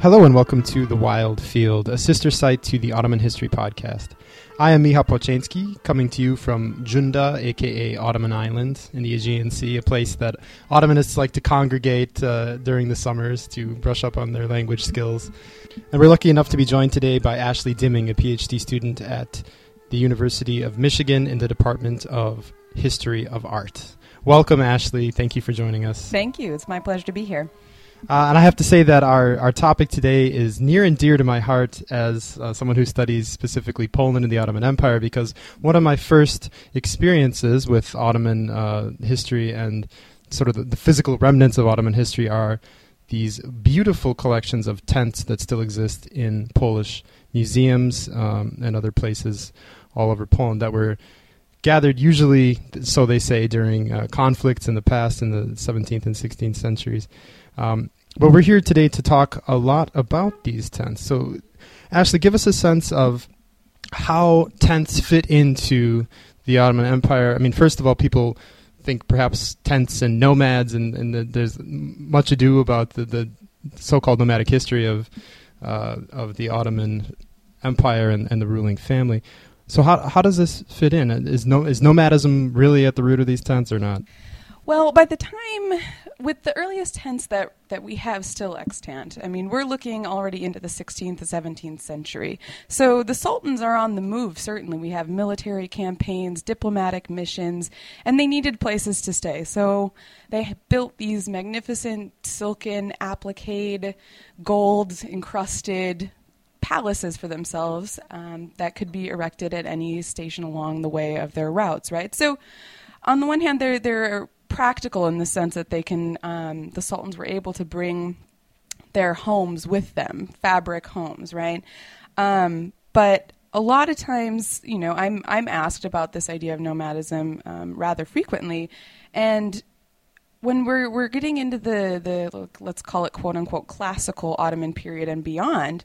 Hello and welcome to The Wild Field, a sister site to the Ottoman History Podcast. I am Miha Polczynski, coming to you from Cunda, aka Ottoman Island, in the Aegean Sea, a place that Ottomanists like to congregate uh, during the summers to brush up on their language skills. And we're lucky enough to be joined today by Ashley Dimmig, a PhD student at the University of Michigan in the Department of History of Art. Welcome, Ashley. Thank you for joining us. Thank you. It's my pleasure to be here. Uh, and I have to say that our, our topic today is near and dear to my heart as uh, someone who studies specifically Poland and the Ottoman Empire because one of my first experiences with Ottoman uh, history and sort of the, the, physical remnants of Ottoman history are these beautiful collections of tents that still exist in Polish museums um, and other places all over Poland that were gathered usually, so they say, during uh, conflicts in the past in the 17th and 16th centuries. Um, but we're here today to talk a lot about these tents. So, Ashley, give us a sense of how tents fit into the Ottoman Empire. I mean, first of all, people think perhaps tents and nomads, and, and the, there's much ado about the, the so-called nomadic history of uh, of the Ottoman Empire and, and the ruling family. So how how does this fit in? Is no is nomadism really at the root of these tents or not? Well, by the time with the earliest tents that that we have still extant, I mean, we're looking already into the 16th to 17th century. So the sultans are on the move. Certainly, we have military campaigns, diplomatic missions, and they needed places to stay. So they built these magnificent silken, appliqued, gold encrusted palaces for themselves um, that could be erected at any station along the way of their routes, right? So, on the one hand, they're they're practical in the sense that they can um, the sultans were able to bring their homes with them, fabric homes, right? Um, but a lot of times, you know, I'm I'm asked about this idea of nomadism um, rather frequently, and when we're we're getting into the the let's call it quote unquote classical Ottoman period and beyond,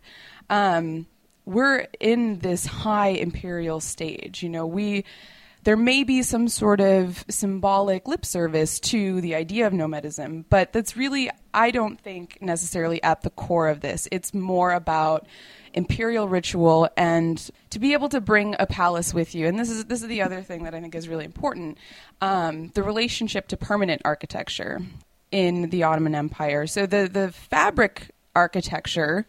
um, we're in this high imperial stage. You know, we there may be some sort of symbolic lip service to the idea of nomadism, but that's really, I don't think, necessarily at the core of this. It's more about imperial ritual and to be able to bring a palace with you. And this is this is the other thing that I think is really important: um, the relationship to permanent architecture in the Ottoman Empire. So the the fabric architecture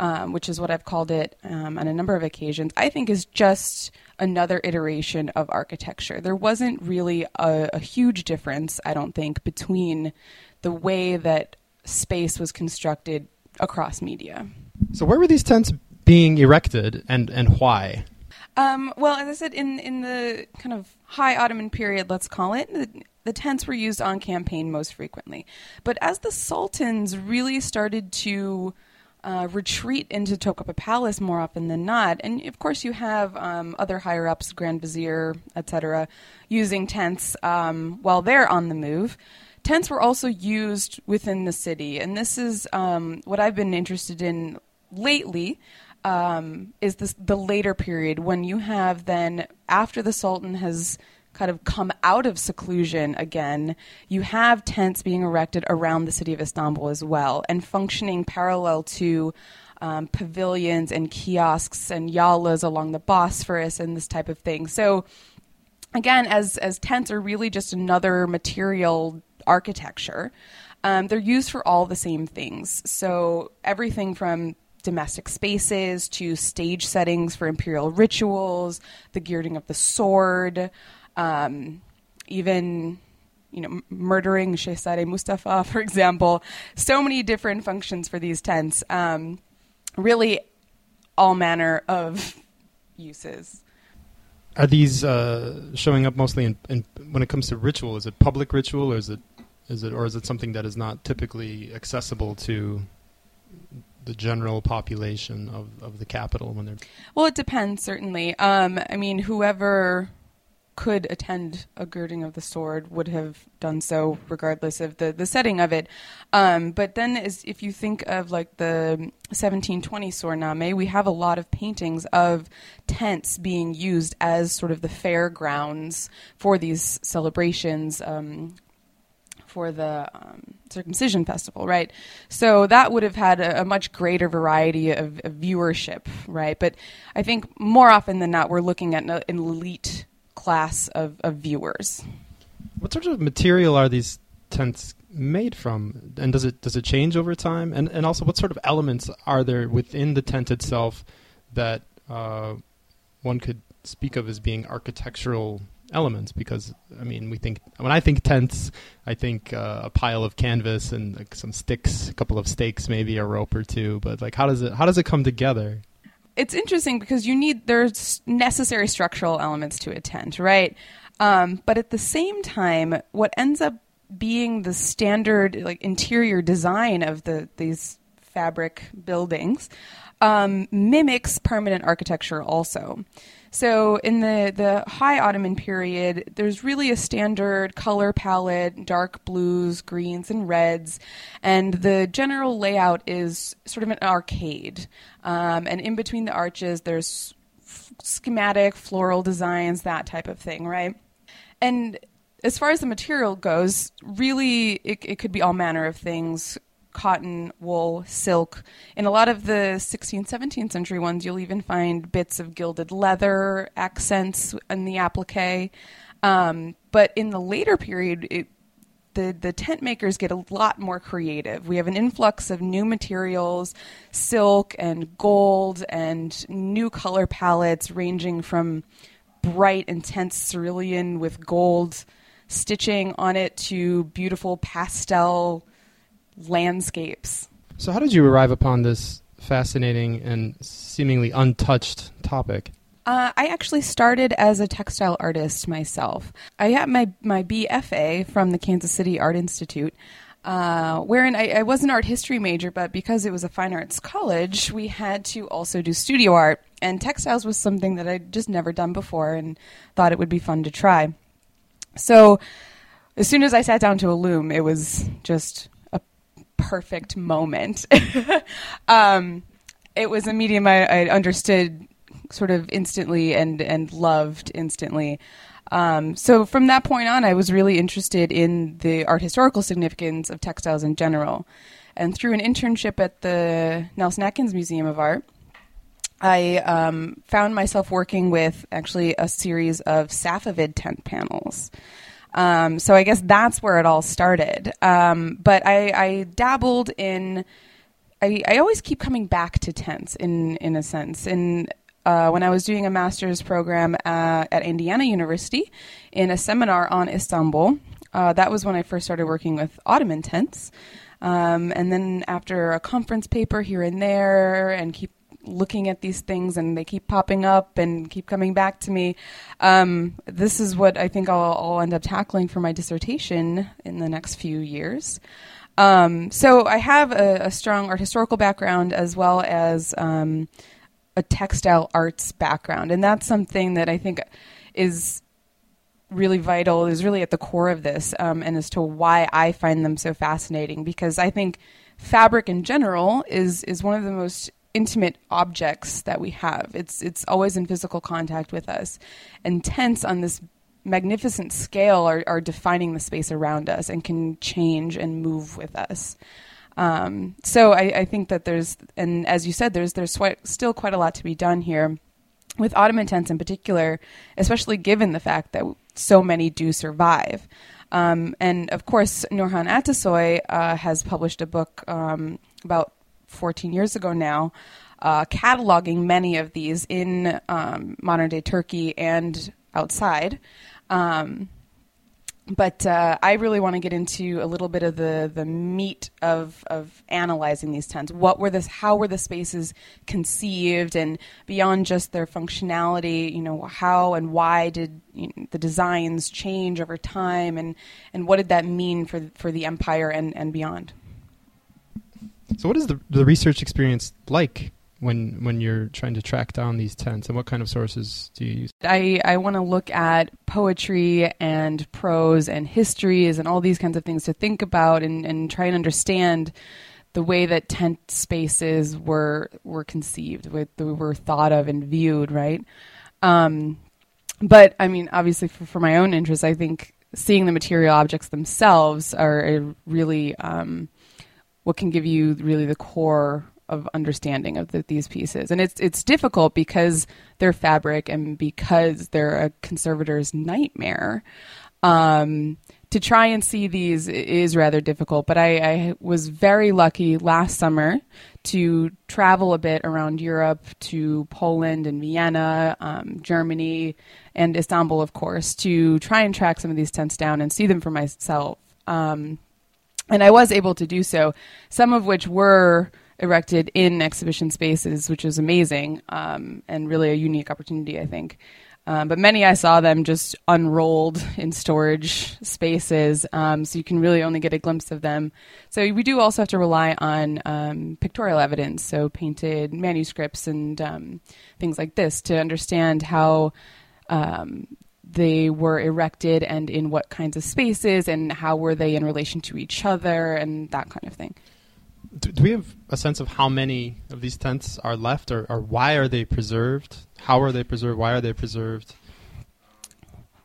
um, which is what I've called it um, on a number of occasions, I think is just another iteration of architecture. There wasn't really a, a huge difference, I don't think, between the way that space was constructed across media. So, where were these tents being erected, and and why? Um, well, as I said, in in the kind of high Ottoman period, let's call it, the, the tents were used on campaign most frequently. But as the sultans really started to uh, retreat into Topkapi Palace more often than not. And of course, you have um, other higher ups, Grand Vizier, etc., using tents um, while they're on the move. Tents were also used within the city, and this is um, what I've been interested in lately. Um, is this the later period when you have then after the Sultan has kind of come out of seclusion again, you have tents being erected around the city of Istanbul as well and functioning parallel to um, pavilions and kiosks and yalis along the Bosphorus and this type of thing. So, again, as, as tents are really just another material architecture, um, they're used for all the same things. So, everything from domestic spaces to stage settings for imperial rituals, the girding of the sword um, even you know, murdering Shehzade Mustafa, for example. So many different functions for these tents. Um, really, all manner of uses. Are these uh, showing up mostly in, in, when it comes to ritual? Is it public ritual, or is it is it or is it something that is not typically accessible to the general population of, of the capital when they're? Well, it depends certainly. Um, I mean, whoever could attend a girding of the sword would have done so regardless of the, the setting of it. Um, but then, as, if you think of like the 1720 Sorname, we have a lot of paintings of tents being used as sort of the fairgrounds for these celebrations. Um, for the um, circumcision festival, right? So that would have had a, a much greater variety of, of, viewership, right? But I think more often than not, we're looking at an, elite class of, of viewers. What sort of material are these tents made from, and does it does it change over time? And and also, what sort of elements are there within the tent itself that uh, one could speak of as being architectural elements? Because I mean, we think when I think tents, I think uh, a pile of canvas and like, some sticks, a couple of stakes, maybe a rope or two. But like, how does it how does it come together? It's interesting because you need there's necessary structural elements to a tent, right? Um, but at the same time, what ends up being the standard like interior design of the these fabric buildings um, mimics permanent architecture also. So in the, the high Ottoman period, there's really a standard color palette, dark blues, greens, and reds, and the general layout is sort of an arcade. Um, and in between the arches, there's f- schematic floral designs, that type of thing, right? And as far as the material goes, really, it, it could be all manner of things cotton, wool, silk. In a lot of the 16th, 17th century ones, you'll even find bits of gilded leather, accents in the applique. Um, but in the later period, it, the, the tent makers get a lot more creative. We have an influx of new materials, silk and gold, and new color palettes ranging from bright, intense cerulean with gold stitching on it to beautiful pastel landscapes. So, how did you arrive upon this fascinating and seemingly untouched topic? Uh, I actually started as a textile artist myself. I got my, my BFA from the Kansas City Art Institute, uh, wherein I, I, was an art history major, but because it was a fine arts college, we had to also do studio art. And textiles was something that I'd just never done before and thought it would be fun to try. So as soon as I sat down to a loom, it was just perfect moment. um, it was a medium I, I, understood sort of instantly and, and loved instantly. Um, so from that point on, I was really interested in the art historical significance of textiles in general. And through an internship at the Nelson Atkins Museum of Art, I um, found myself working with actually a series of Safavid tent panels. Um, so I guess that's where it all started. Um, but I, I, dabbled in. I, I, always keep coming back to tents in in a sense. In uh, when I was doing a master's program uh, at Indiana University in a seminar on Istanbul, uh, that was when I first started working with Ottoman tents. Um, and then after a conference paper here and there, and keep looking at these things and they keep popping up and keep coming back to me. Um, this is what I think I'll, I'll, end up tackling for my dissertation in the next few years. Um, so I have a, a, strong art historical background as well as um, a textile arts background, and that's something that I think is really vital, is really at the core of this, um, and as to why I find them so fascinating. Because I think fabric in general is is one of the most intimate objects that we have. It's it's always in physical contact with us, and tents on this magnificent scale are, are defining the space around us and can change and move with us. Um, so I, I, think that there's, and as you said, there's there's still quite a lot to be done here with Ottoman tents in particular, especially given the fact that so many do survive. Um, and of course, Nurhan Atasoy uh, has published a book um, about 14 years ago now, uh, cataloging many of these in um, modern day Turkey and outside. Um, but uh, I really want to get into a little bit of the, the meat of, of analyzing these tents. What were this? How were the spaces conceived, and beyond just their functionality, you know, how and why did you know, the designs change over time, and, and what did that mean for for the empire and, and beyond? So, what is the the research experience like when when you're trying to track down these tents, and what kind of sources do you use? I I want to look at poetry and prose and histories and all these kinds of things to think about and and try and understand the way that tent spaces were were conceived, with were thought of and viewed, right? Um, but I mean, obviously, for, for my own interest, I think seeing the material objects themselves are really um, what can give you really the core of understanding of the, these pieces. And it's it's difficult because they're fabric and because they're a conservator's nightmare. Um, to try and see these is rather difficult, but I, I, was very lucky last summer to travel a bit around Europe to Poland and Vienna, um, Germany, and Istanbul, of course, to try and track some of these tents down and see them for myself. Um, and I was able to do so, some of which were erected in exhibition spaces, which is amazing um, and really a unique opportunity, I think. Um, but many I saw them just unrolled in storage spaces, um, so you can really only get a glimpse of them. So we do also have to rely on um, pictorial evidence, so painted manuscripts and um, things like this, to understand how um, they were erected and in what kinds of spaces and how were they in relation to each other and that kind of thing. Do, do we have a sense of how many of these tents are left, or, or why are they preserved? How are they preserved? Why are they preserved?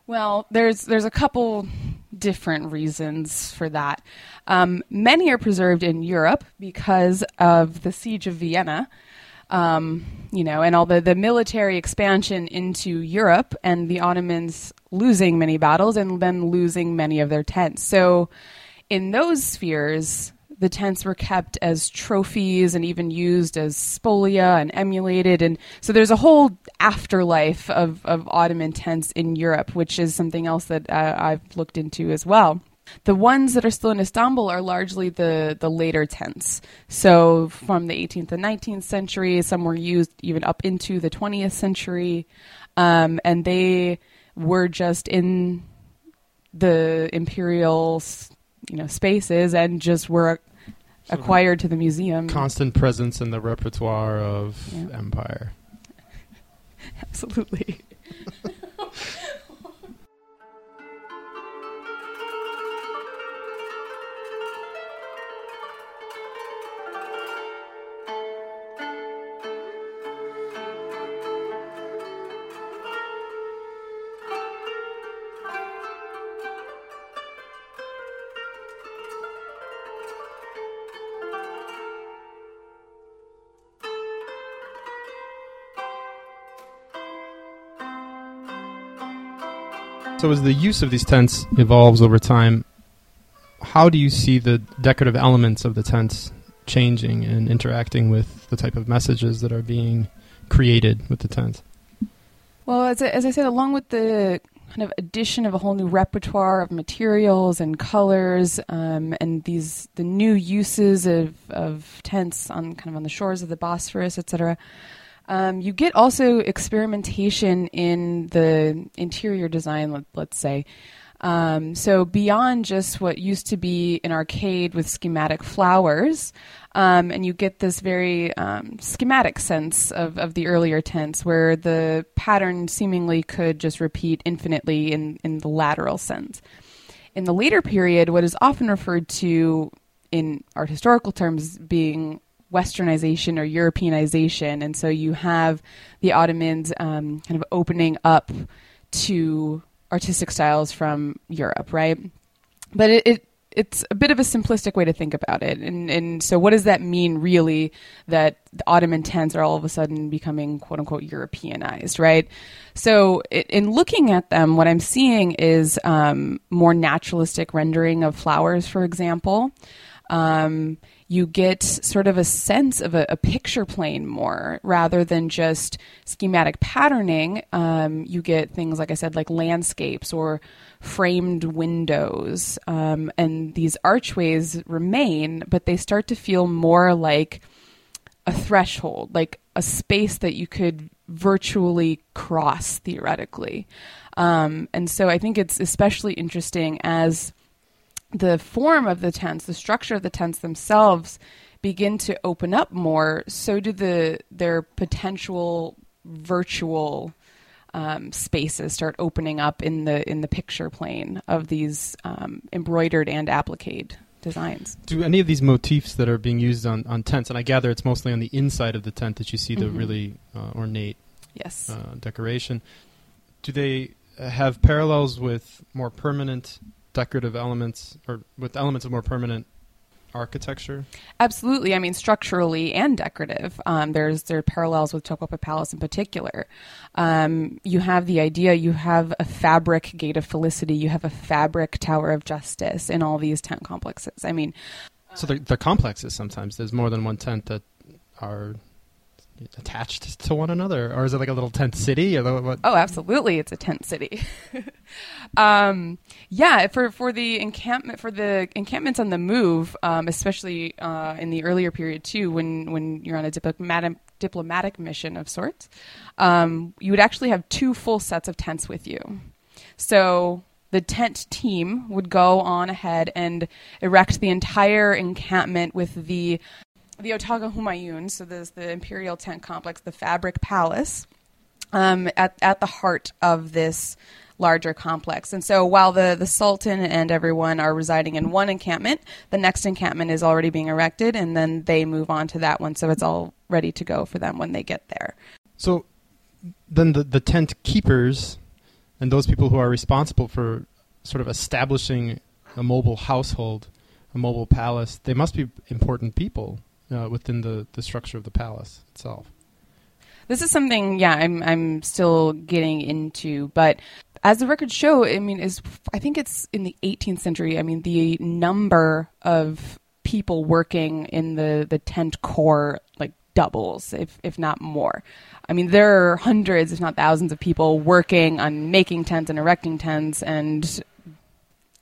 Well, there's there's a couple different reasons for that. Um, many are preserved in Europe because of the siege of Vienna, um, you know, and all the, the military expansion into Europe and the Ottomans losing many battles and then losing many of their tents. So, in those spheres, the tents were kept as trophies and even used as spolia and emulated. And so there's a whole afterlife of, of Ottoman tents in Europe, which is something else that uh, I've looked into as well. The ones that are still in Istanbul are largely the, the later tents. So from the 18th and 19th century, some were used even up into the 20th century. Um, and they were just in the imperial you know spaces and just were acquired to the museum. Constant presence in the repertoire of yeah. empire. Absolutely. So as the use of these tents evolves over time, how do you see the decorative elements of the tents changing and interacting with the type of messages that are being created with the tents? Well, as I, as I said, along with the kind of addition of a whole new repertoire of materials and colors, um, and these the new uses of, of tents on kind of on the shores of the Bosphorus, etc. Um, you get also experimentation in the interior design, let, us say. Um, so beyond just what used to be an arcade with schematic flowers, um, and you get this very um, schematic sense of, of the earlier tents where the pattern seemingly could just repeat infinitely in, in the lateral sense. In the later period, what is often referred to in art historical terms being westernization or Europeanization. And so you have the Ottomans um, kind of opening up to artistic styles from Europe, right? But it, it it's a bit of a simplistic way to think about it. And, and so, what does that mean really that the Ottoman tents are all of a sudden becoming quote unquote Europeanized, right? So, it, in looking at them, what I'm seeing is um, more naturalistic rendering of flowers, for example. Um, you get sort of a sense of a, a picture plane more rather than just schematic patterning. Um, you get things, like I said, like landscapes or framed windows. Um, and these archways remain, but they start to feel more like a threshold, like a space that you could virtually cross theoretically. Um, and so I think it's especially interesting as the form of the tents, the structure of the tents themselves begin to open up more, so do the their potential virtual um, spaces start opening up in the in the picture plane of these um, embroidered and applique designs. Do any of these motifs that are being used on, on tents, and I gather it's mostly on the inside of the tent that you see the mm-hmm. really uh, ornate yes uh, decoration. Do they have parallels with more permanent decorative elements, or with elements of more permanent architecture? Absolutely. I mean, structurally and decorative. Um, there's there are parallels with Topkapi Palace in particular. Um, you have the idea. You have a fabric Gate of Felicity. You have a fabric Tower of Justice in all these tent complexes. I mean, so the the complexes sometimes there's more than one tent that are attached to one another, or is it like a little tent city? Or what? Oh, absolutely, it's a tent city. um, yeah, for for the encampment for the encampments on the move, um, especially uh, in the earlier period too, when when you're on a diplomatic diplomatic mission of sorts, um, you would actually have two full sets of tents with you. So the tent team would go on ahead and erect the entire encampment with the the Otaga Humayun, so there's the Imperial Tent Complex, the Fabric Palace, um, at, at the heart of this larger complex. And so while the, the Sultan and everyone are residing in one encampment, the next encampment is already being erected, and then they move on to that one. So it's all ready to go for them when they get there. So then the, the tent keepers and those people who are responsible for sort of establishing a mobile household, a mobile palace, they must be important people uh, within the, the structure of the palace itself. This is something, yeah, I'm I'm still getting into, but as the records show, I mean, is I think it's in the 18th century. I mean, the number of people working in the the tent corps like doubles, if if not more. I mean, there are hundreds, if not thousands, of people working on making tents and erecting tents, and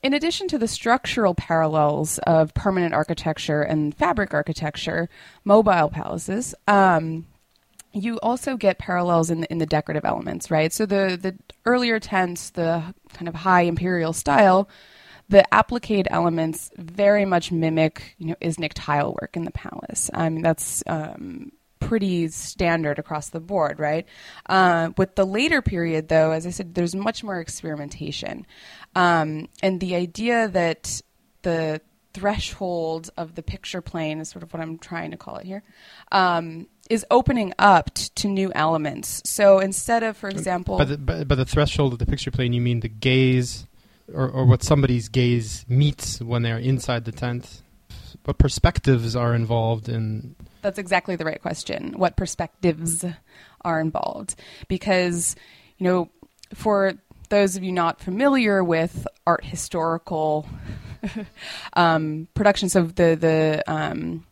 in addition to the structural parallels of permanent architecture and fabric architecture, mobile palaces, um, you also get parallels in the, in the decorative elements, right? So the, the earlier tents, the kind of high imperial style, the applique elements very much mimic, you know, Iznik tile work in the palace. I mean, that's um, pretty standard across the board, right? Uh, with the later period, though, as I said, there's much more experimentation. Um, and the idea that the threshold of the picture plane is sort of what I'm trying to call it here, um, is opening up t- to new elements. So instead of, for example, by the, by, by the threshold of the picture plane, you mean the gaze, or, or what somebody's gaze meets when they're inside the tent. What perspectives are involved in? That's exactly the right question. What perspectives are involved? Because you know, for those of you not familiar with art historical um, productions of the the um,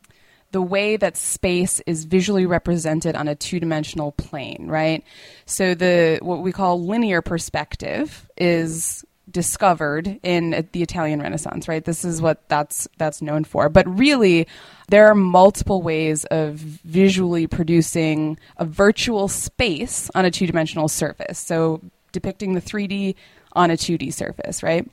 the way that space is visually represented on a two-dimensional plane, right? So the what we call linear perspective is discovered in the Italian Renaissance, right? This is what that's that's known for. But really, there are multiple ways of visually producing a virtual space on a two-dimensional surface. So depicting the 3D on a 2D surface, right?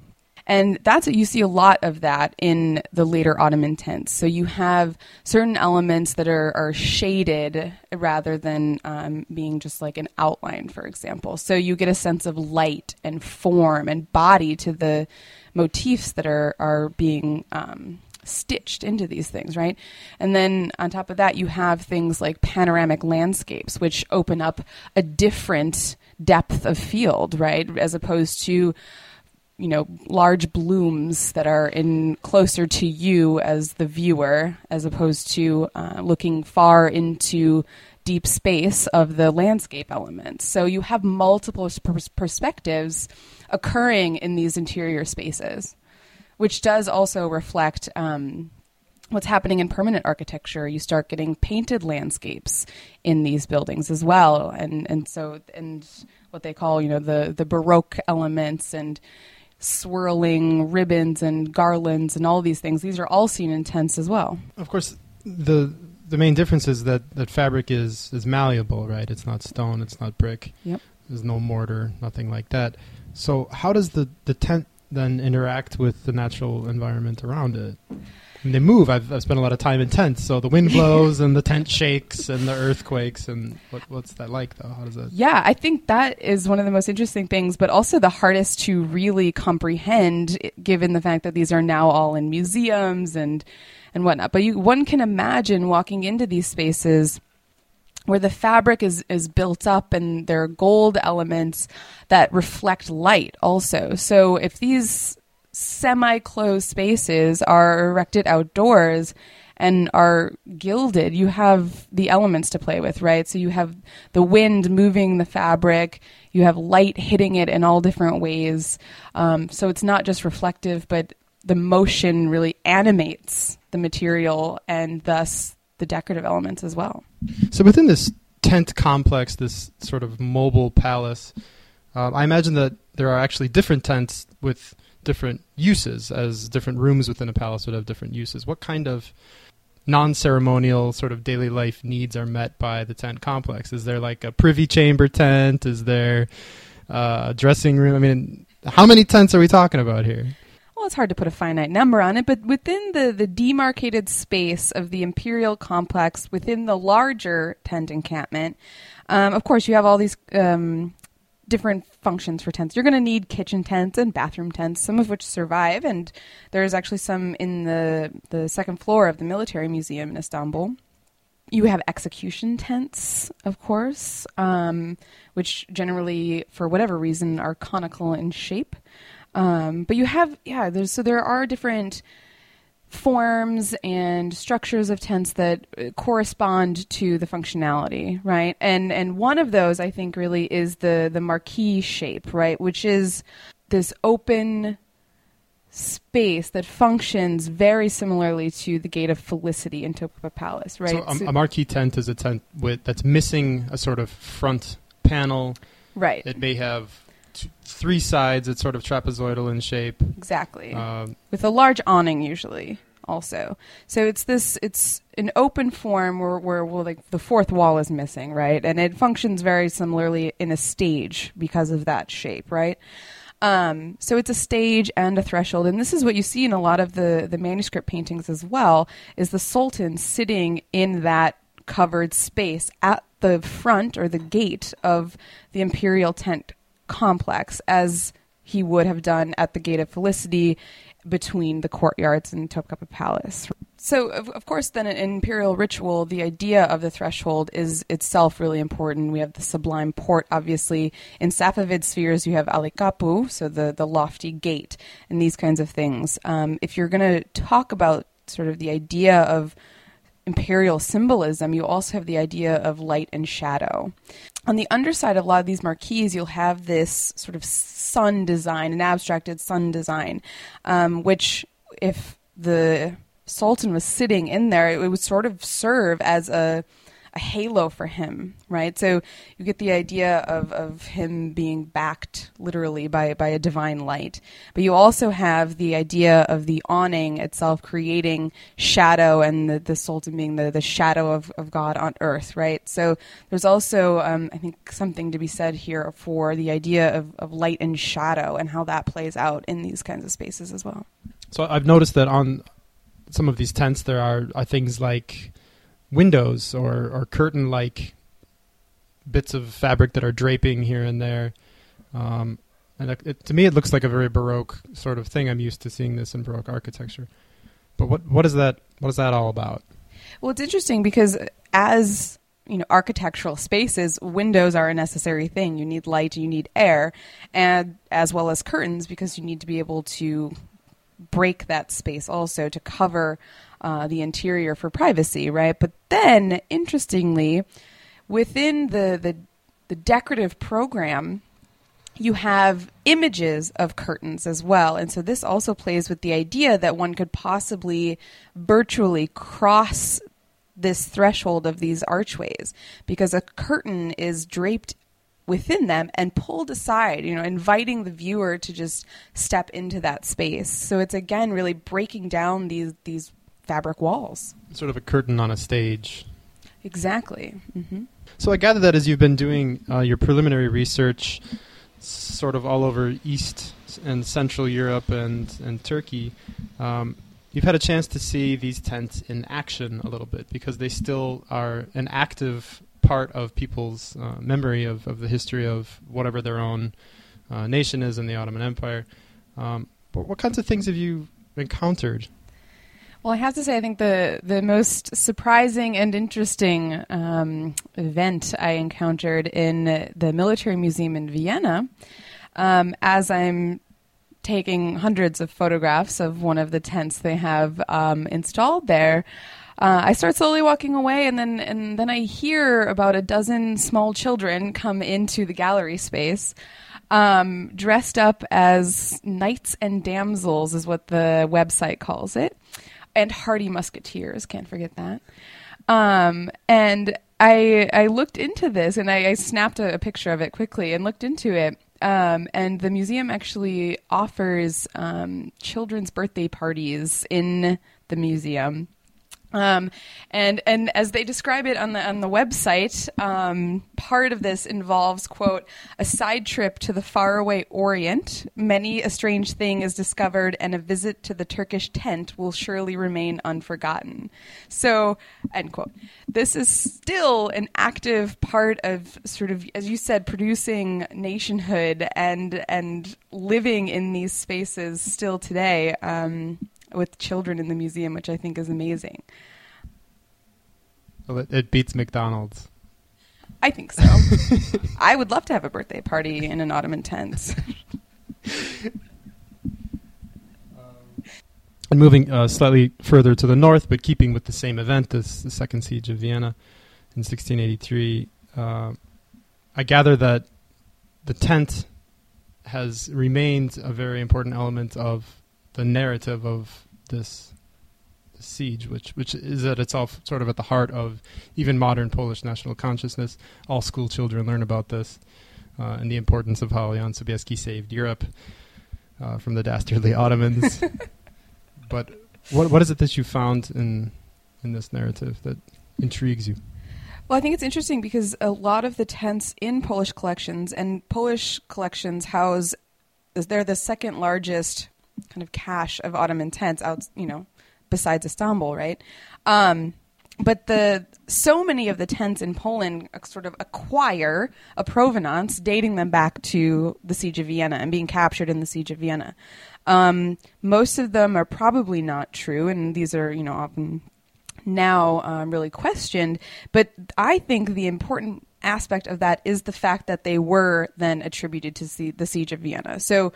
And that's you see a lot of that in the later Ottoman tents. So you have certain elements that are, are shaded rather than um, being just like an outline, for example. So you get a sense of light and form and body to the motifs that are are being um, stitched into these things, right? And then on top of that, you have things like panoramic landscapes, which open up a different depth of field, right? As opposed to you know large blooms that are in closer to you as the viewer as opposed to uh, looking far into deep space of the landscape elements so you have multiple pers- perspectives occurring in these interior spaces which does also reflect um, what's happening in permanent architecture. You start getting painted landscapes in these buildings as well and and so and what they call you know the the baroque elements and swirling ribbons and garlands and all these things. These are all seen in tents as well. Of course the the main difference is that that fabric is is malleable right? It's not stone it's not brick. Yep. There's no mortar nothing like that. So how does the the tent then interact with the natural environment around it they move. I've, I've spent a lot of time in tents, so the wind blows and the tent shakes and the earthquakes. And what, what's that like, though? How does that? Yeah, I think that is one of the most interesting things, but also the hardest to really comprehend, given the fact that these are now all in museums and and whatnot. But you, one can imagine walking into these spaces where the fabric is, is built up and there are gold elements that reflect light also. So if these semi closed spaces are erected outdoors and are gilded, you have the elements to play with, right? So you have the wind moving the fabric, you have light hitting it in all different ways. Um, so it's not just reflective, but the motion really animates the material and thus the decorative elements as well. So within this tent complex, this sort of mobile palace, uh, I imagine that there are actually different tents with different uses, as different rooms within a palace would have different uses. What kind of non-ceremonial sort of daily life needs are met by the tent complex? Is there like a privy chamber tent? Is there uh, a dressing room? I mean, how many tents are we talking about here? well, it's hard to put a finite number on it, but within the, the demarcated space of the imperial complex, within the larger tent encampment, um, of course, you have all these um, different functions for tents. You're going to need kitchen tents and bathroom tents, some of which survive, and there's actually some in the the second floor of the military museum in Istanbul. You have execution tents, of course, um, which generally, for whatever reason, are conical in shape. Um, but you have, yeah, so there are different forms and structures of tents that uh, correspond to the functionality, right? And and one of those I think really is the the marquee shape, right, which is this open space that functions very similarly to the Gate of Felicity in Topkapi Palace, right? So, so a, a marquee tent is a tent with that's missing a sort of front panel. Right. It may have three sides. It's sort of trapezoidal in shape. Exactly. Um, With a large awning, usually. Also, so it's this. It's an open form where, where well, like the fourth wall is missing, right? And it functions very similarly in a stage because of that shape, right? Um, so it's a stage and a threshold, and this is what you see in a lot of the the manuscript paintings as well. Is the sultan sitting in that covered space at the front or the gate of the imperial tent complex as he would have done at the Gate of Felicity between the courtyards and Topkapi Palace. So, of, of, course, then in imperial ritual, the idea of the threshold is itself really important. We have the Sublime Porte, obviously. In Safavid spheres, you have Alikapu, so the, the lofty gate, and these kinds of things. Um, if you're going to talk about sort of the idea of imperial symbolism, you also have the idea of light and shadow. On the underside of a lot of these marquees, you'll have this sort of sun design, an abstracted sun design, um, which, if the Sultan was sitting in there, it would sort of serve as a a halo for him, right? So you get the idea of, of him being backed literally by, by a divine light. But you also have the idea of the awning itself creating shadow and the, the Sultan being the, the shadow of, of God on earth, right? So there's also, um, I think, something to be said here for the idea of, of light and shadow and how that plays out in these kinds of spaces as well. So I've noticed that on some of these tents there are, are things like windows or, or curtain like bits of fabric that are draping here and there. Um, and it, it, to me, it looks like a very Baroque sort of thing. I'm used to seeing this in Baroque architecture. But what what is that? What is that all about? Well, it's interesting because as you know, architectural spaces, windows are a necessary thing. You need light, you need air, and as well as curtains because you need to be able to break that space also to cover uh, the interior for privacy, right? But then, interestingly, within the, the, the decorative program, you have images of curtains as well. And so this also plays with the idea that one could possibly virtually cross this threshold of these archways because a curtain is draped within them and pulled aside, you know, inviting the viewer to just step into that space. So it's again really breaking down these these fabric walls. Sort of a curtain on a stage. Exactly. Mm-hmm. So I gather that as you've been doing uh, your preliminary research, sort of all over East and Central Europe and and Turkey, um, you've had a chance to see these tents in action a little bit because they still are an active part of people's uh, memory of, of the history of whatever their own uh, nation is in the Ottoman Empire. Um, but what kinds of things have you encountered Well, I have to say, I think the the most surprising and interesting um, event I encountered in the military museum in Vienna, um, as I'm taking hundreds of photographs of one of the tents they have um, installed there. Uh, I start slowly walking away, and then and then I hear about a dozen small children come into the gallery space um, dressed up as knights and damsels, is what the website calls it, and hardy musketeers. Can't forget that. Um, and I I looked into this and I, I snapped a, a, picture of it quickly and looked into it. Um, and the museum actually offers um, children's birthday parties in the museum. Um, and and as they describe it on the on the website, um, part of this involves quote a side trip to the faraway Orient. Many a strange thing is discovered, and a visit to the Turkish tent will surely remain unforgotten. So end quote. This is still an active part of sort of as you said, producing nationhood and and living in these spaces still today. Um, with children in the museum, which I think is amazing. Well, it, it beats McDonald's. I think so. I would love to have a birthday party in an Ottoman tent. and moving uh, slightly further to the north, but keeping with the same event, this the Second Siege of Vienna in 1683, uh, I gather that the tent has remained a very important element of the narrative of this siege, which which is at itself sort of at the heart of even modern Polish national consciousness. All school children learn about this uh, and the importance of how Jan Sobieski saved Europe uh, from the dastardly Ottomans. but what what is it that you found in in this narrative that intrigues you? Well, I think it's interesting because a lot of the tents in Polish collections and Polish collections house they're the second largest kind of cache of Ottoman tents out, you know, besides Istanbul, right? Um, but the so many of the tents in Poland sort of acquire a provenance dating them back to the siege of Vienna and being captured in the siege of Vienna. Um, most of them are probably not true, and these are you know often now um, really questioned. But I think the important aspect of that is the fact that they were then attributed to the siege of Vienna. So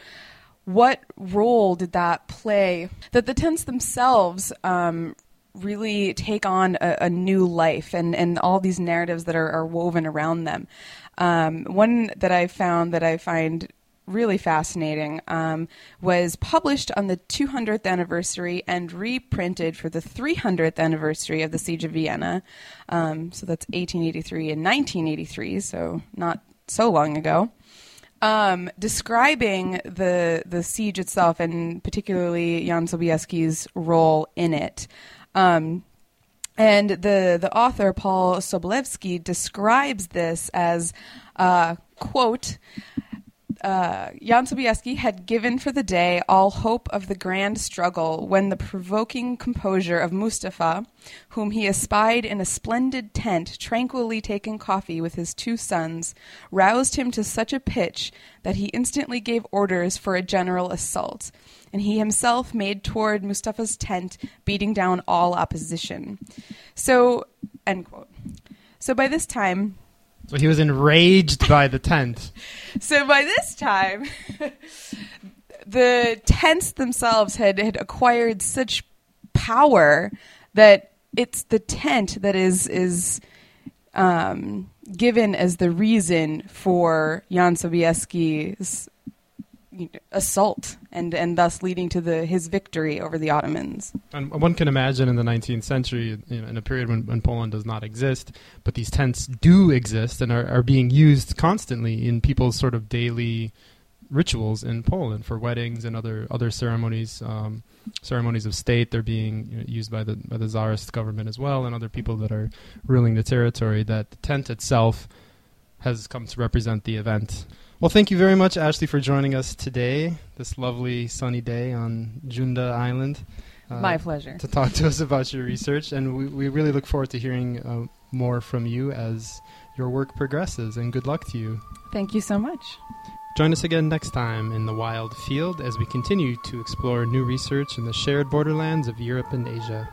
what role did that play? That the tents themselves um, really take on a, a, new life and, and all these narratives that are, are woven around them. Um, one that I found that I find really fascinating um, was published on the 200th anniversary and reprinted for the 300th anniversary of the Siege of Vienna. Um, so that's 1883 and 1983, so not so long ago um, describing the the siege itself and particularly Jan Sobieski's role in it. Um, and the the author Paul Soboleski describes this as uh, quote uh, Jan Sobieski had given for the day all hope of the grand struggle when the provoking composure of Mustafa, whom he espied in a splendid tent tranquilly taking coffee with his two sons, roused him to such a pitch that he instantly gave orders for a general assault, and he himself made toward Mustafa's tent, beating down all opposition. So, end quote. So by this time, so he was enraged by the tent. So by this time, the tents themselves had, had acquired such power that it's the tent that is is um, given as the reason for Jan Sobieski's assault and and thus leading to the his victory over the Ottomans. And one can imagine in the 19th century, you know, in a period when, when, Poland does not exist, but these tents do exist and are, are being used constantly in people's sort of daily rituals in Poland for weddings and other other ceremonies, um, ceremonies of state. They're being you know, used by the by the czarist government as well, and other people that are ruling the territory. That the tent itself has come to represent the event. Well, thank you very much, Ashley, for joining us today, this lovely sunny day on Cunda Island. Uh, My pleasure. To talk to us about your research. And we, we really look forward to hearing uh, more from you as your work progresses. And good luck to you. Thank you so much. Join us again next time in the wild field as we continue to explore new research in the shared borderlands of Europe and Asia.